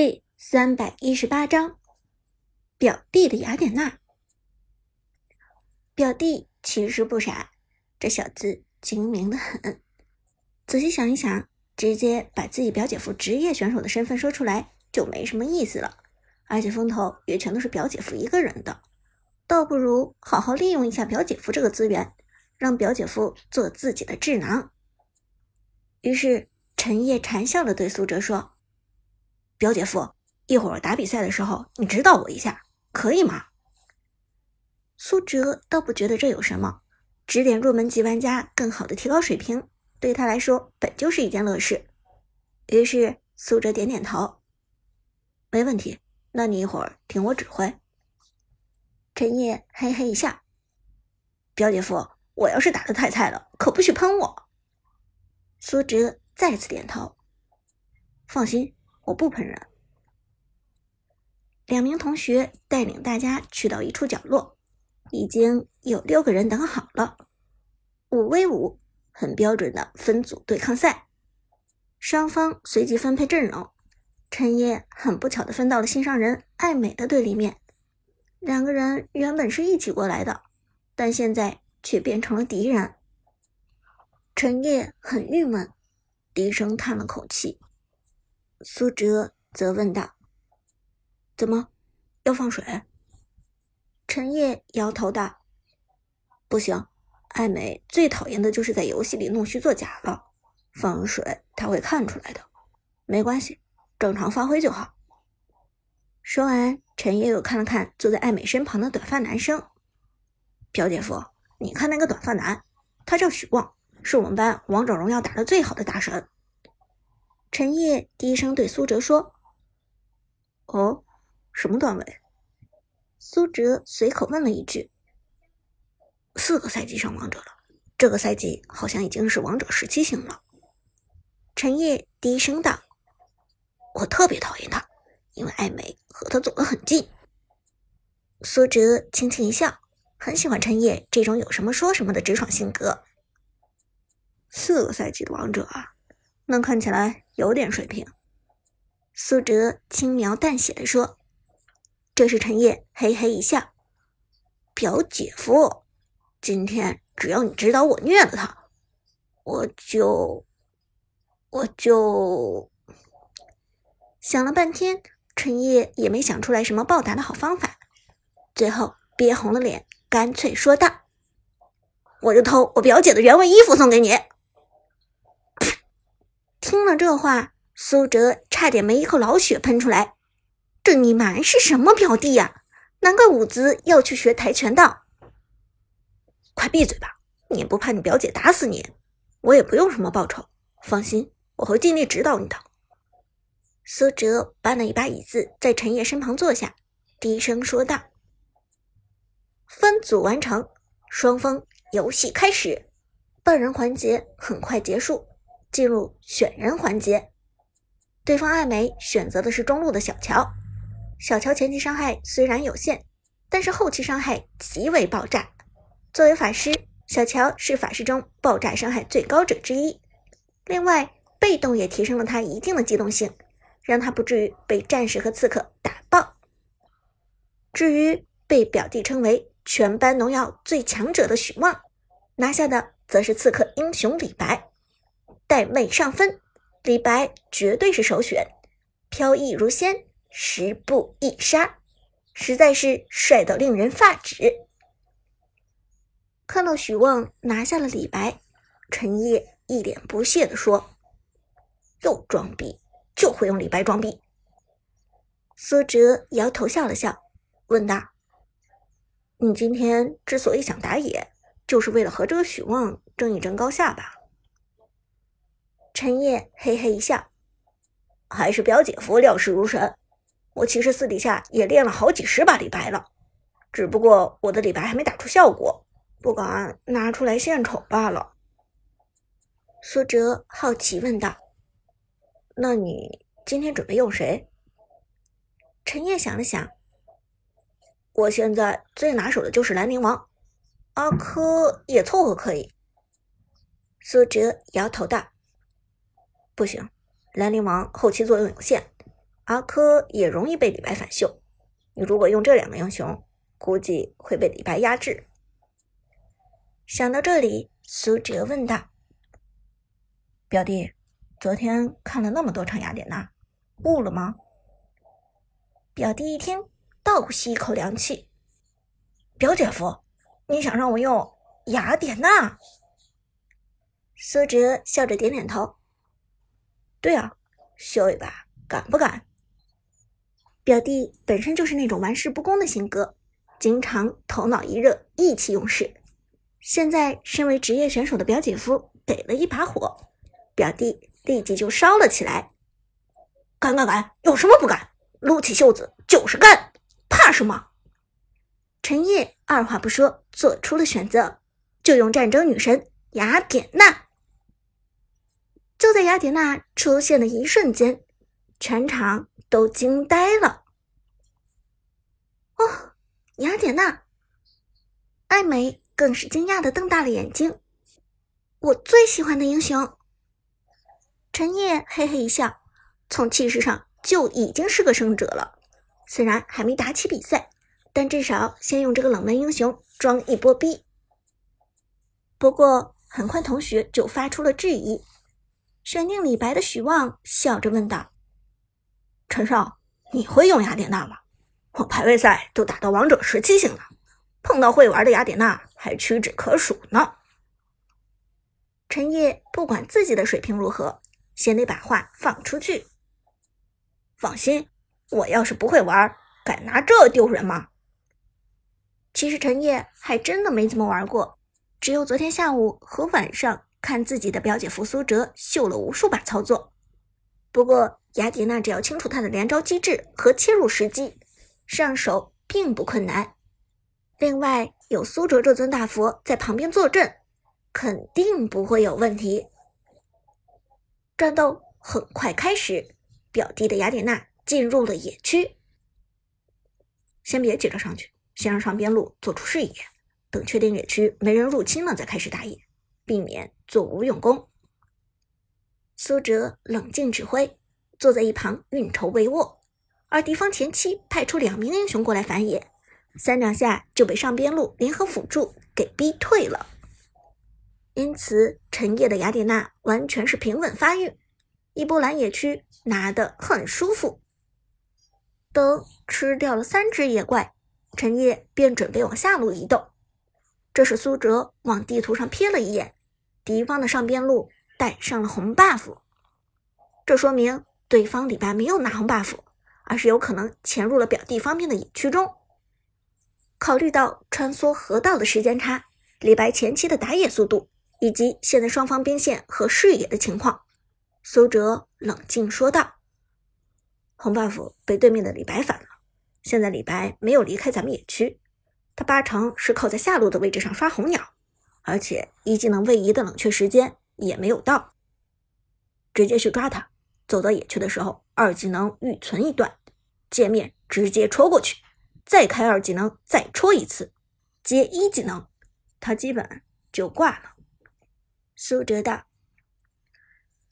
第三百一十八章，表弟的雅典娜。表弟其实不傻，这小子精明的很。仔细想一想，直接把自己表姐夫职业选手的身份说出来就没什么意思了，而且风头也全都是表姐夫一个人的，倒不如好好利用一下表姐夫这个资源，让表姐夫做自己的智囊。于是陈烨馋笑的对苏哲说。表姐夫，一会儿打比赛的时候，你指导我一下，可以吗？苏哲倒不觉得这有什么，指点入门级玩家更好的提高水平，对他来说本就是一件乐事。于是苏哲点点头，没问题，那你一会儿听我指挥。陈烨嘿嘿一笑，表姐夫，我要是打的太菜了，可不许喷我。苏哲再次点头，放心。我不喷人。两名同学带领大家去到一处角落，已经有六个人等好了。五 v 五，很标准的分组对抗赛。双方随即分配阵容，陈烨很不巧的分到了心上人艾美的对立面。两个人原本是一起过来的，但现在却变成了敌人。陈烨很郁闷，低声叹了口气。苏哲则问道：“怎么要放水？”陈烨摇头道：“不行，艾美最讨厌的就是在游戏里弄虚作假了。放水他会看出来的，没关系，正常发挥就好。”说完，陈烨又看了看坐在艾美身旁的短发男生：“表姐夫，你看那个短发男，他叫许光，是我们班王者荣耀打的最好的大神。”陈烨低声对苏哲说：“哦，什么段位？”苏哲随口问了一句：“四个赛季上王者了，这个赛季好像已经是王者十七星了。”陈烨低声道：“我特别讨厌他，因为艾美和他走得很近。”苏哲轻轻一笑，很喜欢陈烨这种有什么说什么的直爽性格。四个赛季的王者啊！那看起来有点水平，苏哲轻描淡写的说：“这时陈烨嘿嘿一笑，表姐夫，今天只要你指导我虐了他，我就我就……想了半天，陈烨也没想出来什么报答的好方法，最后憋红了脸，干脆说道：‘我就偷我表姐的原味衣服送给你。’”听了这话，苏哲差点没一口老血喷出来。这你妈是什么表弟呀？难怪伍兹要去学跆拳道。快闭嘴吧！你也不怕你表姐打死你？我也不用什么报酬，放心，我会尽力指导你的。苏哲搬了一把椅子，在陈烨身旁坐下，低声说道：“分组完成，双方游戏开始，半人环节很快结束。”进入选人环节，对方艾美选择的是中路的小乔。小乔前期伤害虽然有限，但是后期伤害极为爆炸。作为法师，小乔是法师中爆炸伤害最高者之一。另外，被动也提升了他一定的机动性，让他不至于被战士和刺客打爆。至于被表弟称为全班农药最强者的许旺，拿下的则是刺客英雄李白。带妹上分，李白绝对是首选，飘逸如仙，十步一杀，实在是帅到令人发指。看到许旺拿下了李白，陈烨一脸不屑地说：“又装逼，就会用李白装逼。”苏哲摇头笑了笑，问道：“你今天之所以想打野，就是为了和这个许旺争一争高下吧？”陈烨嘿嘿一笑，还是表姐夫料事如神。我其实私底下也练了好几十把李白了，只不过我的李白还没打出效果，不敢拿出来献丑罢了。苏哲好奇问道：“那你今天准备用谁？”陈烨想了想，我现在最拿手的就是兰陵王，阿珂也凑合可以。苏哲摇头道。不行，兰陵王后期作用有限，阿珂也容易被李白反秀。你如果用这两个英雄，估计会被李白压制。想到这里，苏哲问道：“表弟，昨天看了那么多场雅典娜，悟了吗？”表弟一听，倒吸一口凉气：“表姐夫，你想让我用雅典娜？”苏哲笑着点点头：“对啊，秀一把，敢不敢？”表弟本身就是那种玩世不恭的性格，经常头脑一热，意气用事。现在身为职业选手的表姐夫给了一把火，表弟立即就烧了起来。敢敢敢，有什么不敢？撸起袖子就是干，怕什么？陈烨二话不说做出了选择，就用战争女神雅典娜。就在雅典娜出现的一瞬间，全场都惊呆了。哦，雅典娜，艾美。更是惊讶的瞪大了眼睛。我最喜欢的英雄。陈烨嘿嘿一笑，从气势上就已经是个胜者了。虽然还没打起比赛，但至少先用这个冷门英雄装一波逼。不过很快，同学就发出了质疑。选定李白的许旺笑着问道：“陈少，你会用雅典娜吗？我排位赛都打到王者十七星了。”碰到会玩的雅典娜还屈指可数呢。陈烨不管自己的水平如何，先得把话放出去。放心，我要是不会玩，敢拿这丢人吗？其实陈烨还真的没怎么玩过，只有昨天下午和晚上看自己的表姐夫苏哲秀了无数把操作。不过雅典娜只要清楚他的连招机制和切入时机，上手并不困难。另外有苏哲这尊大佛在旁边坐镇，肯定不会有问题。战斗很快开始，表弟的雅典娜进入了野区。先别急着上去，先让上边路做出视野，等确定野区没人入侵了再开始打野，避免做无用功。苏哲冷静指挥，坐在一旁运筹帷幄，而敌方前期派出两名英雄过来反野。三两下就被上边路联合辅助给逼退了，因此陈烨的雅典娜完全是平稳发育，一波蓝野区拿得很舒服。等吃掉了三只野怪，陈烨便准备往下路移动。这时苏哲往地图上瞥了一眼，敌方的上边路带上了红 buff，这说明对方李白没有拿红 buff，而是有可能潜入了表弟方面的野区中。考虑到穿梭河道的时间差、李白前期的打野速度，以及现在双方兵线和视野的情况，苏哲冷静说道：“红 buff 被对面的李白反了，现在李白没有离开咱们野区，他八成是靠在下路的位置上刷红鸟，而且一技能位移的冷却时间也没有到，直接去抓他。走到野区的时候，二技能预存一段，见面直接戳过去。”再开二技能，再戳一次，接一技能，他基本就挂了。苏哲道：“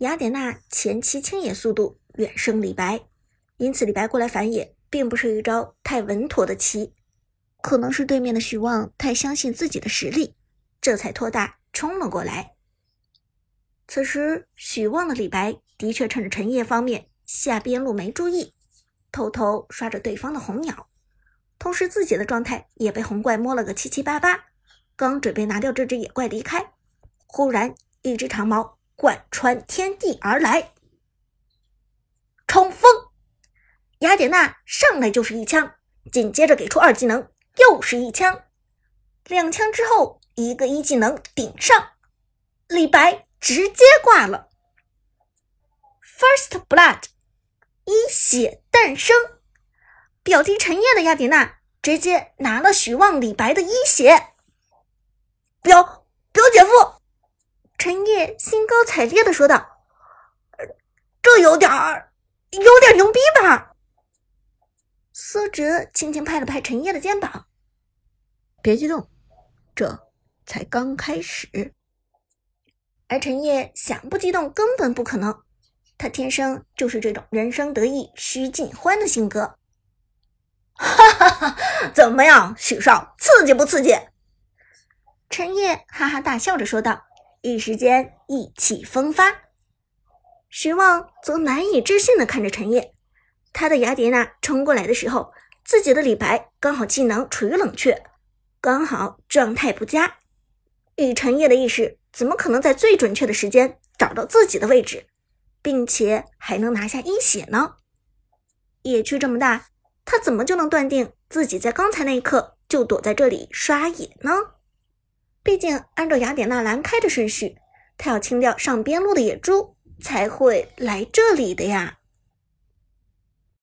雅典娜前期清野速度远胜李白，因此李白过来反野，并不是一招太稳妥的棋，可能是对面的许旺太相信自己的实力，这才拖大冲了过来。此时许旺的李白的确趁着陈烨方面下边路没注意，偷偷刷着对方的红鸟。”同时，自己的状态也被红怪摸了个七七八八。刚准备拿掉这只野怪离开，忽然一只长矛贯穿天地而来，冲锋！雅典娜上来就是一枪，紧接着给出二技能，又是一枪。两枪之后，一个一技能顶上，李白直接挂了。First Blood，一血诞生。表弟陈烨的雅典娜直接拿了许旺、李白的一血，表表姐夫，陈烨兴高采烈的说道：“这有点儿，有点牛逼吧？”苏哲轻轻拍了拍陈烨的肩膀：“别激动，这才刚开始。”而陈烨想不激动根本不可能，他天生就是这种人生得意须尽欢的性格。哈哈哈！怎么样，许少，刺激不刺激？陈烨哈哈大笑着说道，一时间意气风发。徐旺则难以置信地看着陈烨，他的雅典娜冲过来的时候，自己的李白刚好技能处于冷却，刚好状态不佳。以陈烨的意识，怎么可能在最准确的时间找到自己的位置，并且还能拿下一血呢？野区这么大，他怎么就能断定自己在刚才那一刻就躲在这里刷野呢？毕竟按照雅典娜蓝开的顺序，他要清掉上边路的野猪。才会来这里的呀。